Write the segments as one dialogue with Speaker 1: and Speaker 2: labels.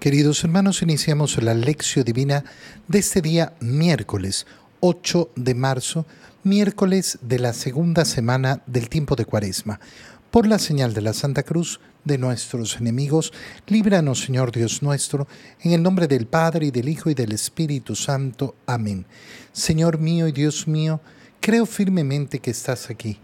Speaker 1: Queridos hermanos, iniciamos la lección divina de este día miércoles 8 de marzo, miércoles de la segunda semana del tiempo de Cuaresma. Por la señal de la Santa Cruz de nuestros enemigos, líbranos Señor Dios nuestro, en el nombre del Padre y del Hijo y del Espíritu Santo. Amén. Señor mío y Dios mío, creo firmemente que estás aquí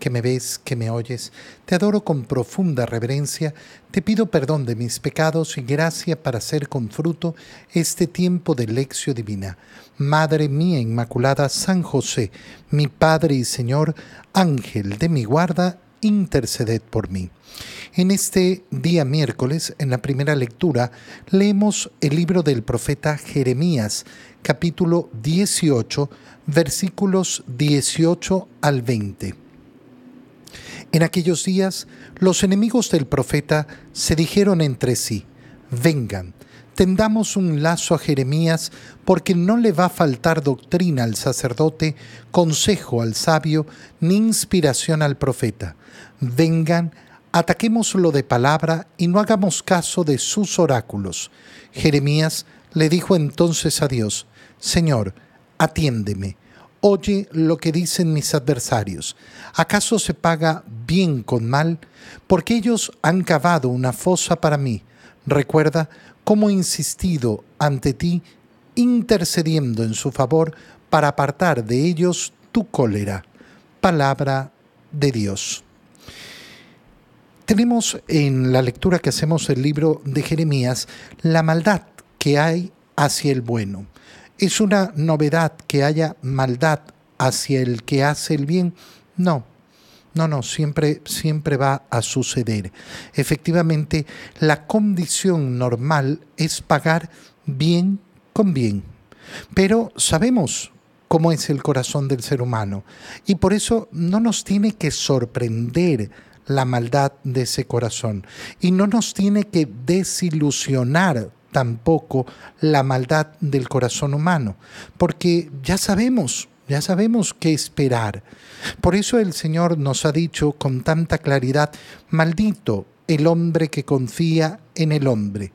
Speaker 1: que me ves, que me oyes, te adoro con profunda reverencia, te pido perdón de mis pecados y gracia para hacer con fruto este tiempo de lección divina. Madre mía Inmaculada, San José, mi Padre y Señor, Ángel de mi guarda, interceded por mí. En este día miércoles, en la primera lectura, leemos el libro del profeta Jeremías, capítulo 18, versículos 18 al 20. En aquellos días los enemigos del profeta se dijeron entre sí, vengan, tendamos un lazo a Jeremías, porque no le va a faltar doctrina al sacerdote, consejo al sabio, ni inspiración al profeta. Vengan, ataquémoslo de palabra y no hagamos caso de sus oráculos. Jeremías le dijo entonces a Dios, Señor, atiéndeme Oye lo que dicen mis adversarios. ¿Acaso se paga bien con mal? Porque ellos han cavado una fosa para mí. Recuerda cómo he insistido ante ti, intercediendo en su favor para apartar de ellos tu cólera. Palabra de Dios. Tenemos en la lectura que hacemos del libro de Jeremías la maldad que hay hacia el bueno. ¿Es una novedad que haya maldad hacia el que hace el bien? No. No, no, siempre, siempre va a suceder. Efectivamente, la condición normal es pagar bien con bien. Pero sabemos cómo es el corazón del ser humano y por eso no nos tiene que sorprender la maldad de ese corazón y no nos tiene que desilusionar tampoco la maldad del corazón humano, porque ya sabemos, ya sabemos qué esperar. Por eso el Señor nos ha dicho con tanta claridad, maldito el hombre que confía en el hombre.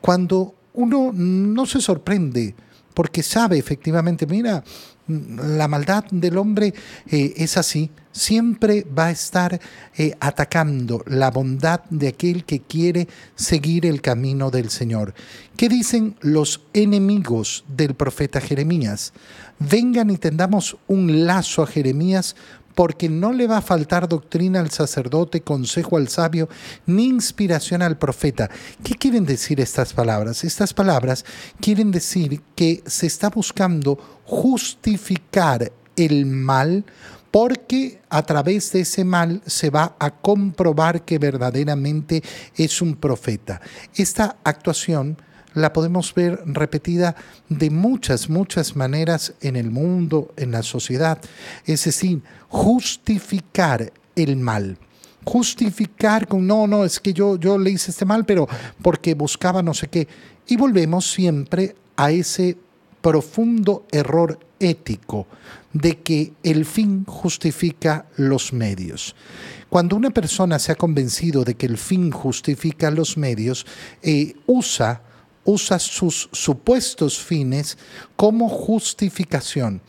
Speaker 1: Cuando uno no se sorprende, porque sabe efectivamente, mira, la maldad del hombre eh, es así, siempre va a estar eh, atacando la bondad de aquel que quiere seguir el camino del Señor. ¿Qué dicen los enemigos del profeta Jeremías? Vengan y tendamos un lazo a Jeremías porque no le va a faltar doctrina al sacerdote, consejo al sabio, ni inspiración al profeta. ¿Qué quieren decir estas palabras? Estas palabras quieren decir que se está buscando justificar el mal porque a través de ese mal se va a comprobar que verdaderamente es un profeta. Esta actuación la podemos ver repetida de muchas, muchas maneras en el mundo, en la sociedad. Es decir, justificar el mal. Justificar con, no, no, es que yo, yo le hice este mal, pero porque buscaba no sé qué. Y volvemos siempre a ese profundo error ético de que el fin justifica los medios. Cuando una persona se ha convencido de que el fin justifica los medios, eh, usa usa sus supuestos fines como justificación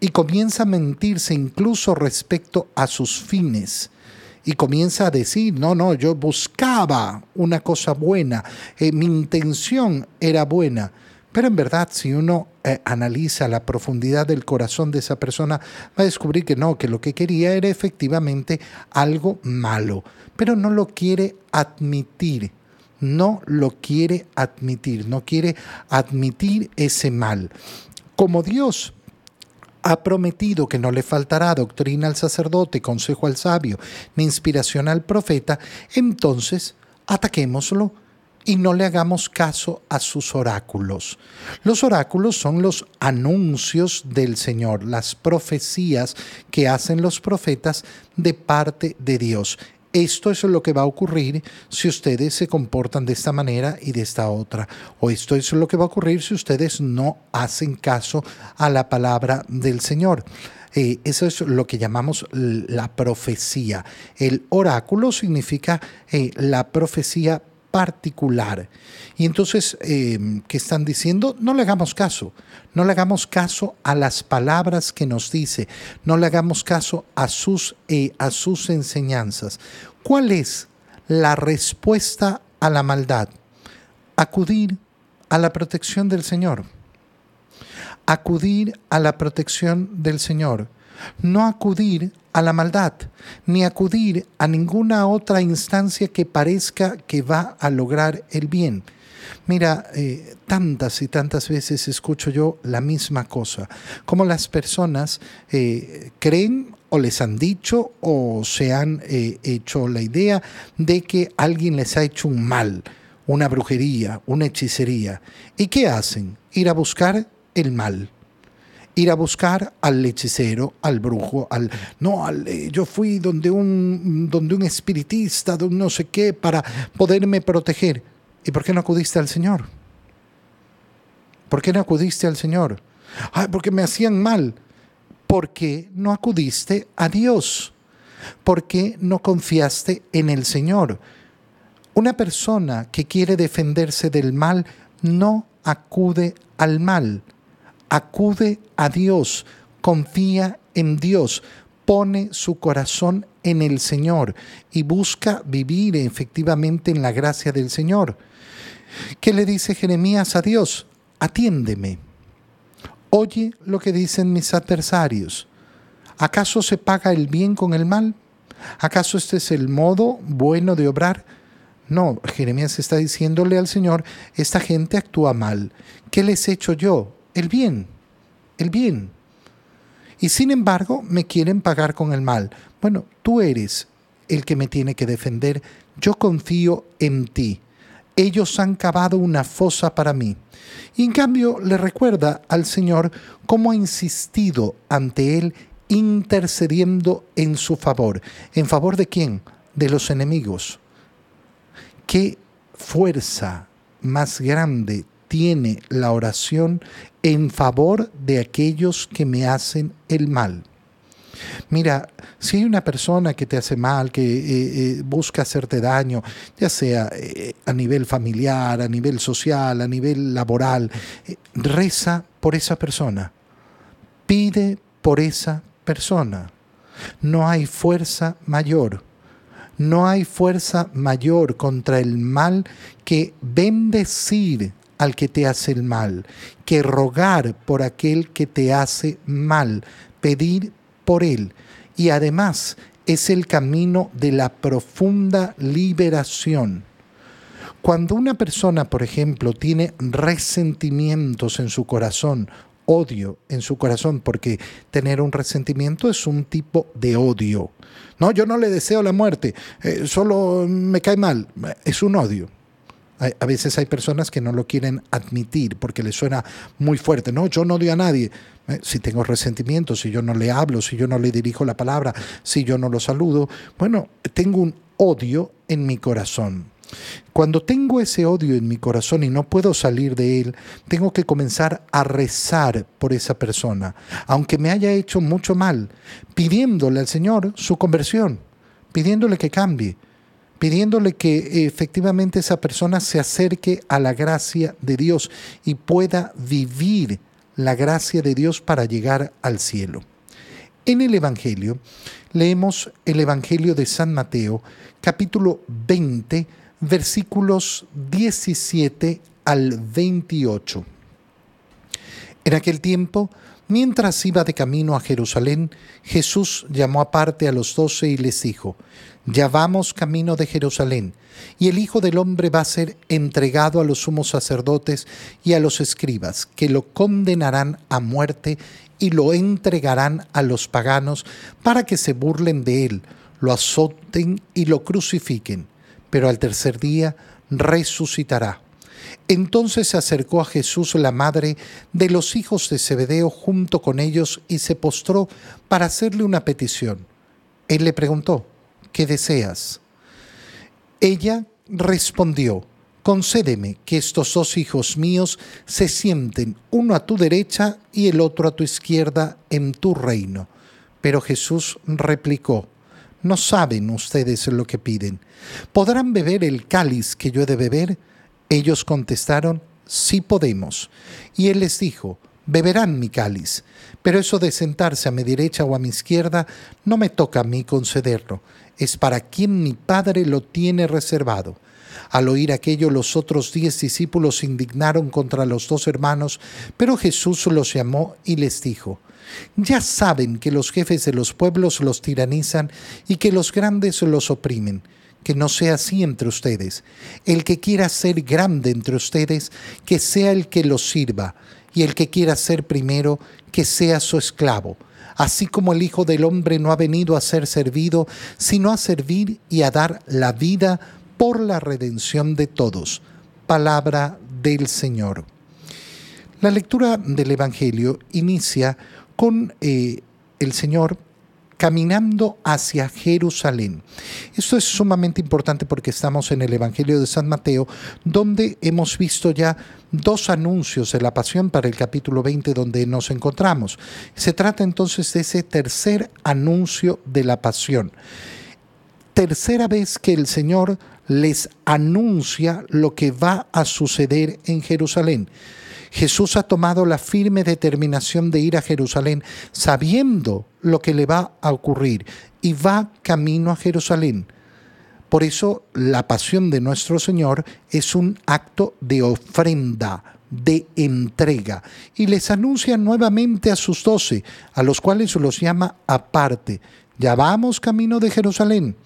Speaker 1: y comienza a mentirse incluso respecto a sus fines. Y comienza a decir, no, no, yo buscaba una cosa buena, eh, mi intención era buena. Pero en verdad, si uno eh, analiza la profundidad del corazón de esa persona, va a descubrir que no, que lo que quería era efectivamente algo malo, pero no lo quiere admitir no lo quiere admitir, no quiere admitir ese mal. Como Dios ha prometido que no le faltará doctrina al sacerdote, consejo al sabio, ni inspiración al profeta, entonces ataquémoslo y no le hagamos caso a sus oráculos. Los oráculos son los anuncios del Señor, las profecías que hacen los profetas de parte de Dios. Esto es lo que va a ocurrir si ustedes se comportan de esta manera y de esta otra. O esto es lo que va a ocurrir si ustedes no hacen caso a la palabra del Señor. Eh, eso es lo que llamamos la profecía. El oráculo significa eh, la profecía particular. Y entonces, eh, ¿qué están diciendo? No le hagamos caso. No le hagamos caso a las palabras que nos dice. No le hagamos caso a sus, eh, a sus enseñanzas. ¿Cuál es la respuesta a la maldad? Acudir a la protección del Señor. Acudir a la protección del Señor. No acudir a la maldad, ni acudir a ninguna otra instancia que parezca que va a lograr el bien. Mira, eh, tantas y tantas veces escucho yo la misma cosa, como las personas eh, creen o les han dicho o se han eh, hecho la idea de que alguien les ha hecho un mal, una brujería, una hechicería. ¿Y qué hacen? Ir a buscar el mal ir a buscar al hechicero, al brujo, al no, al, eh, yo fui donde un donde un espiritista, de un no sé qué para poderme proteger. ¿Y por qué no acudiste al Señor? ¿Por qué no acudiste al Señor? Porque me hacían mal. ¿Por qué no acudiste a Dios? ¿Por qué no confiaste en el Señor? Una persona que quiere defenderse del mal no acude al mal acude a Dios, confía en Dios, pone su corazón en el Señor y busca vivir efectivamente en la gracia del Señor. ¿Qué le dice Jeremías a Dios? Atiéndeme. Oye lo que dicen mis adversarios. ¿Acaso se paga el bien con el mal? ¿Acaso este es el modo bueno de obrar? No, Jeremías está diciéndole al Señor, esta gente actúa mal. ¿Qué les he hecho yo? El bien, el bien. Y sin embargo me quieren pagar con el mal. Bueno, tú eres el que me tiene que defender. Yo confío en ti. Ellos han cavado una fosa para mí. Y en cambio le recuerda al Señor cómo ha insistido ante Él intercediendo en su favor. ¿En favor de quién? De los enemigos. ¿Qué fuerza más grande tiene la oración en favor de aquellos que me hacen el mal. Mira, si hay una persona que te hace mal, que eh, eh, busca hacerte daño, ya sea eh, a nivel familiar, a nivel social, a nivel laboral, reza por esa persona. Pide por esa persona. No hay fuerza mayor. No hay fuerza mayor contra el mal que bendecir al que te hace el mal, que rogar por aquel que te hace mal, pedir por él. Y además es el camino de la profunda liberación. Cuando una persona, por ejemplo, tiene resentimientos en su corazón, odio en su corazón, porque tener un resentimiento es un tipo de odio. No, yo no le deseo la muerte, eh, solo me cae mal, es un odio. A veces hay personas que no lo quieren admitir porque les suena muy fuerte. No, yo no odio a nadie. Eh, si tengo resentimiento, si yo no le hablo, si yo no le dirijo la palabra, si yo no lo saludo, bueno, tengo un odio en mi corazón. Cuando tengo ese odio en mi corazón y no puedo salir de él, tengo que comenzar a rezar por esa persona, aunque me haya hecho mucho mal, pidiéndole al Señor su conversión, pidiéndole que cambie pidiéndole que efectivamente esa persona se acerque a la gracia de Dios y pueda vivir la gracia de Dios para llegar al cielo. En el Evangelio leemos el Evangelio de San Mateo, capítulo 20, versículos 17 al 28. En aquel tiempo, mientras iba de camino a Jerusalén, Jesús llamó aparte a los doce y les dijo, ya vamos camino de Jerusalén, y el Hijo del Hombre va a ser entregado a los sumos sacerdotes y a los escribas, que lo condenarán a muerte y lo entregarán a los paganos para que se burlen de él, lo azoten y lo crucifiquen, pero al tercer día resucitará. Entonces se acercó a Jesús la madre de los hijos de Zebedeo junto con ellos y se postró para hacerle una petición. Él le preguntó, ¿qué deseas? Ella respondió, concédeme que estos dos hijos míos se sienten uno a tu derecha y el otro a tu izquierda en tu reino. Pero Jesús replicó, No saben ustedes lo que piden. ¿Podrán beber el cáliz que yo he de beber? Ellos contestaron, sí podemos. Y él les dijo, beberán mi cáliz, pero eso de sentarse a mi derecha o a mi izquierda no me toca a mí concederlo, es para quien mi Padre lo tiene reservado. Al oír aquello, los otros diez discípulos se indignaron contra los dos hermanos, pero Jesús los llamó y les dijo, ya saben que los jefes de los pueblos los tiranizan y que los grandes los oprimen. Que no sea así entre ustedes. El que quiera ser grande entre ustedes, que sea el que los sirva, y el que quiera ser primero, que sea su esclavo. Así como el Hijo del Hombre no ha venido a ser servido, sino a servir y a dar la vida por la redención de todos. Palabra del Señor. La lectura del Evangelio inicia con eh, el Señor caminando hacia Jerusalén. Esto es sumamente importante porque estamos en el Evangelio de San Mateo, donde hemos visto ya dos anuncios de la pasión para el capítulo 20 donde nos encontramos. Se trata entonces de ese tercer anuncio de la pasión. Tercera vez que el Señor les anuncia lo que va a suceder en Jerusalén. Jesús ha tomado la firme determinación de ir a Jerusalén sabiendo lo que le va a ocurrir y va camino a Jerusalén. Por eso la pasión de nuestro Señor es un acto de ofrenda, de entrega. Y les anuncia nuevamente a sus doce, a los cuales los llama aparte. Ya vamos camino de Jerusalén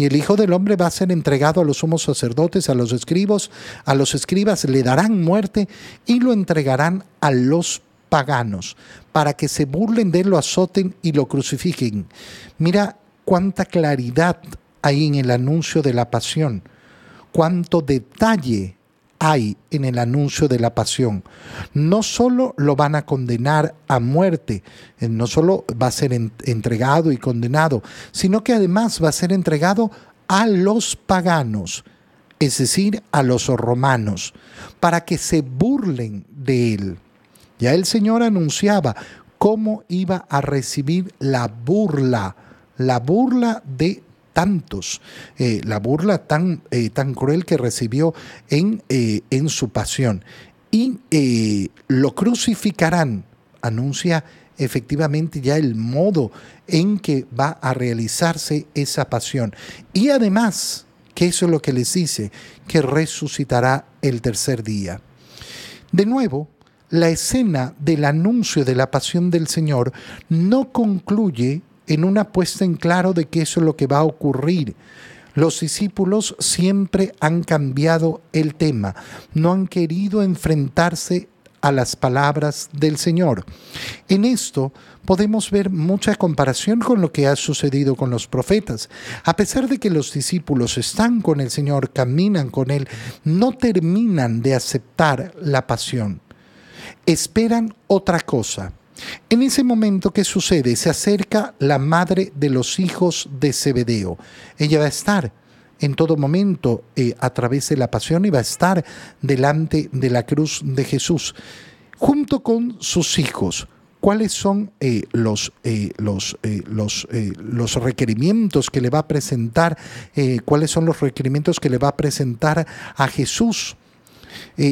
Speaker 1: y el Hijo del Hombre va a ser entregado a los sumos sacerdotes, a los escribos, a los escribas le darán muerte y lo entregarán a los paganos, para que se burlen de él, lo azoten y lo crucifiquen. Mira cuánta claridad hay en el anuncio de la pasión, cuánto detalle hay en el anuncio de la pasión. No solo lo van a condenar a muerte, eh, no solo va a ser entregado y condenado, sino que además va a ser entregado a los paganos, es decir, a los romanos, para que se burlen de él. Ya el Señor anunciaba cómo iba a recibir la burla, la burla de tantos, eh, la burla tan, eh, tan cruel que recibió en, eh, en su pasión. Y lo crucificarán, anuncia efectivamente ya el modo en que va a realizarse esa pasión. Y además, que eso es lo que les dice, que resucitará el tercer día. De nuevo, la escena del anuncio de la pasión del Señor no concluye en una puesta en claro de que eso es lo que va a ocurrir. Los discípulos siempre han cambiado el tema, no han querido enfrentarse a las palabras del Señor. En esto podemos ver mucha comparación con lo que ha sucedido con los profetas. A pesar de que los discípulos están con el Señor, caminan con Él, no terminan de aceptar la pasión. Esperan otra cosa. En ese momento, ¿qué sucede? Se acerca la madre de los hijos de Zebedeo. Ella va a estar en todo momento eh, a través de la pasión y va a estar delante de la cruz de Jesús, junto con sus hijos. ¿Cuáles son eh, los, eh, los, los, los, requerimientos que le va a presentar? ¿Cuáles son los requerimientos que le va a presentar a Jesús?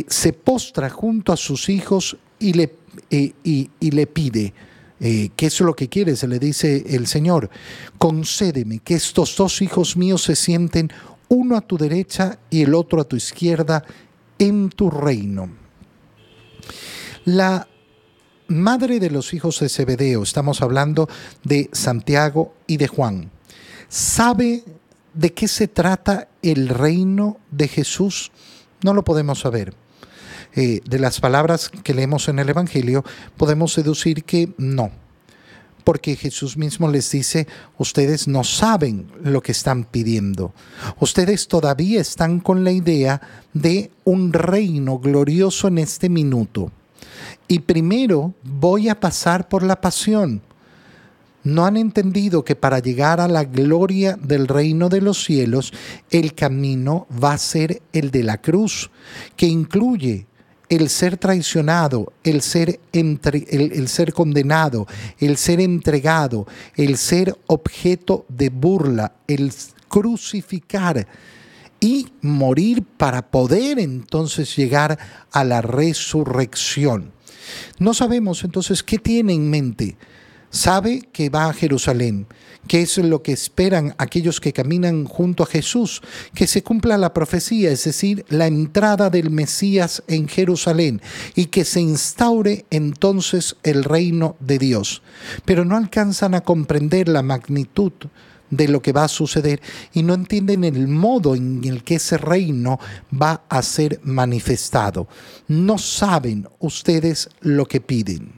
Speaker 1: Se postra junto a sus hijos y le y, le pide, eh, ¿qué es lo que quiere? Se le dice el Señor, concédeme que estos dos hijos míos se sienten uno a tu derecha y el otro a tu izquierda en tu reino. La madre de los hijos de Zebedeo, estamos hablando de Santiago y de Juan, ¿sabe de qué se trata el reino de Jesús? No lo podemos saber. Eh, de las palabras que leemos en el Evangelio, podemos deducir que no, porque Jesús mismo les dice, ustedes no saben lo que están pidiendo. Ustedes todavía están con la idea de un reino glorioso en este minuto. Y primero voy a pasar por la pasión. No han entendido que para llegar a la gloria del reino de los cielos, el camino va a ser el de la cruz, que incluye el ser traicionado, el ser, entre, el, ser condenado, el ser entregado, el ser objeto de burla, el crucificar y morir para poder entonces llegar a la resurrección. No sabemos entonces qué tiene en mente. Sabe que va a Jerusalén, que es lo que esperan aquellos que caminan junto a Jesús, que se cumpla la profecía, es decir, la entrada del Mesías en Jerusalén y que se instaure entonces el reino de Dios. Pero no alcanzan a comprender la magnitud de lo que va a suceder y no entienden el modo en el que ese reino va a ser manifestado. No saben ustedes lo que piden.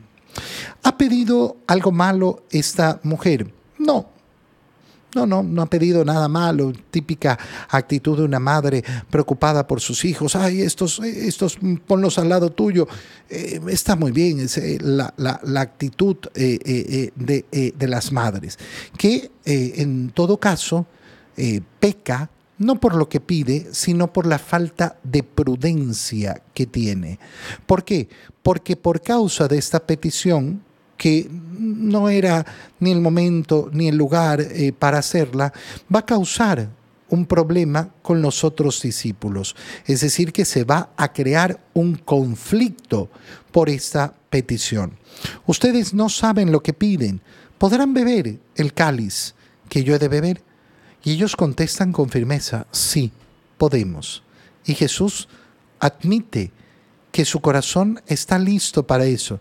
Speaker 1: ¿Ha pedido algo malo esta mujer? No, no, no, no ha pedido nada malo, típica actitud de una madre preocupada por sus hijos. Ay, estos, estos ponlos al lado tuyo. Eh, está muy bien eh, la, actitud eh, de, de, las madres, que en todo caso peca no por lo que pide, sino por la falta de prudencia que tiene. ¿Por qué? Porque por causa de esta petición, que no era ni el momento ni el lugar eh, para hacerla, va a causar un problema con los otros discípulos. Es decir, que se va a crear un conflicto por esta petición. Ustedes no saben lo que piden. ¿Podrán beber el cáliz que yo he de beber? Y ellos contestan con firmeza, sí, podemos. Y Jesús admite que su corazón está listo para eso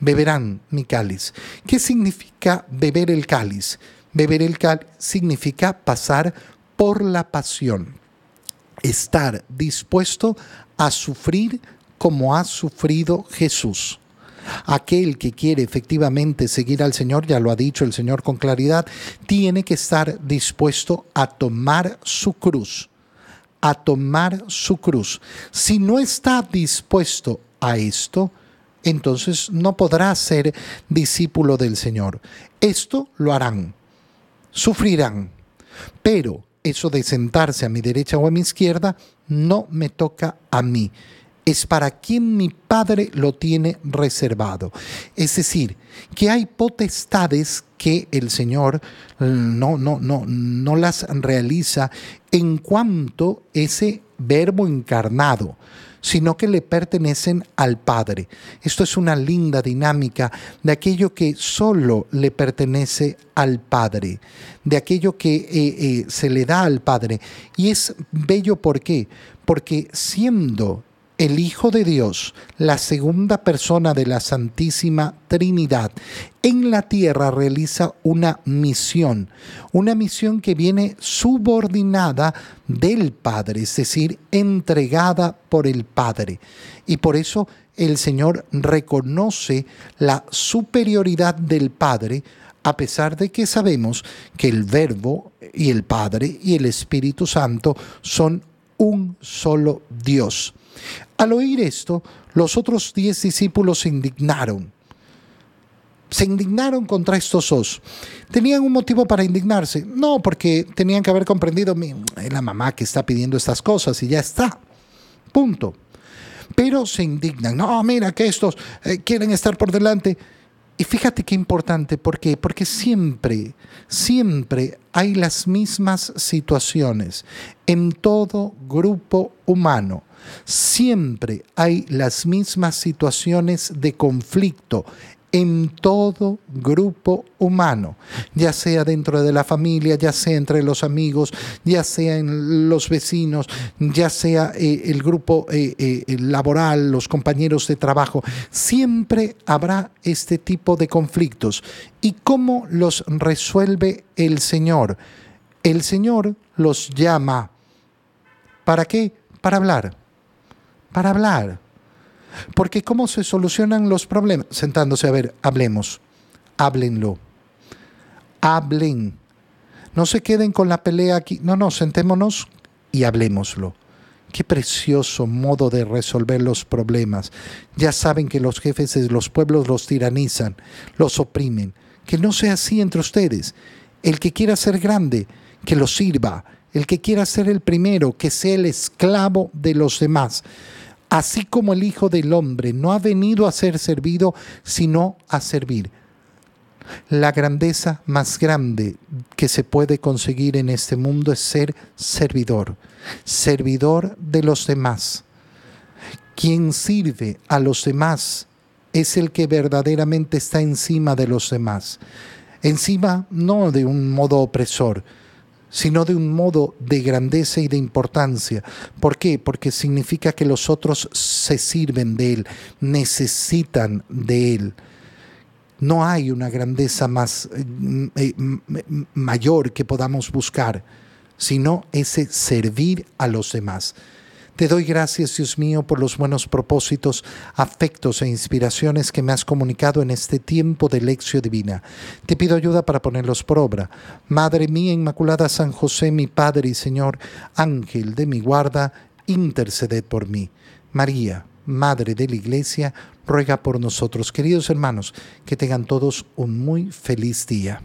Speaker 1: beberán mi cáliz. ¿Qué significa beber el cáliz? Beber el cáliz significa pasar por la pasión, estar dispuesto a sufrir como ha sufrido Jesús. Aquel que quiere efectivamente seguir al Señor, ya lo ha dicho el Señor con claridad, tiene que estar dispuesto a tomar su cruz, a tomar su cruz. Si no está dispuesto a esto, entonces no podrá ser discípulo del Señor. Esto lo harán, sufrirán, pero eso de sentarse a mi derecha o a mi izquierda no me toca a mí. Es para quien mi Padre lo tiene reservado. Es decir, que hay potestades que el Señor no, no, no, no las realiza en cuanto ese verbo encarnado sino que le pertenecen al Padre. Esto es una linda dinámica de aquello que solo le pertenece al Padre, de aquello que eh, eh, se le da al Padre. Y es bello ¿por qué? Porque siendo el Hijo de Dios, la segunda persona de la Santísima Trinidad, en la tierra realiza una misión, una misión que viene subordinada del Padre, es decir, entregada por el Padre. Y por eso el Señor reconoce la superioridad del Padre, a pesar de que sabemos que el Verbo y el Padre y el Espíritu Santo son un solo Dios. Al oír esto, los otros diez discípulos se indignaron. Se indignaron contra estos dos. ¿Tenían un motivo para indignarse? No, porque tenían que haber comprendido, es la mamá que está pidiendo estas cosas y ya está. Punto. Pero se indignan. No, mira que estos eh, quieren estar por delante. Y fíjate qué importante, ¿por qué? Porque siempre, siempre hay las mismas situaciones en todo grupo humano. Siempre hay las mismas situaciones de conflicto en todo grupo humano, ya sea dentro de la familia, ya sea entre los amigos, ya sea en los vecinos, ya sea eh, el grupo eh, eh, laboral, los compañeros de trabajo, siempre habrá este tipo de conflictos. ¿Y cómo los resuelve el Señor? El Señor los llama. ¿Para qué? Para hablar para hablar. Porque ¿cómo se solucionan los problemas? Sentándose a ver, hablemos, háblenlo, hablen. No se queden con la pelea aquí, no, no, sentémonos y hablemoslo. Qué precioso modo de resolver los problemas. Ya saben que los jefes de los pueblos los tiranizan, los oprimen. Que no sea así entre ustedes. El que quiera ser grande, que lo sirva. El que quiera ser el primero, que sea el esclavo de los demás así como el Hijo del Hombre no ha venido a ser servido, sino a servir. La grandeza más grande que se puede conseguir en este mundo es ser servidor, servidor de los demás. Quien sirve a los demás es el que verdaderamente está encima de los demás. Encima no de un modo opresor, sino de un modo de grandeza y de importancia. ¿Por qué? Porque significa que los otros se sirven de Él, necesitan de Él. No hay una grandeza más eh, mayor que podamos buscar, sino ese servir a los demás. Te doy gracias, Dios mío, por los buenos propósitos, afectos e inspiraciones que me has comunicado en este tiempo de lección divina. Te pido ayuda para ponerlos por obra. Madre mía Inmaculada San José, mi Padre y Señor, Ángel de mi guarda, interceded por mí. María, Madre de la Iglesia, ruega por nosotros. Queridos hermanos, que tengan todos un muy feliz día.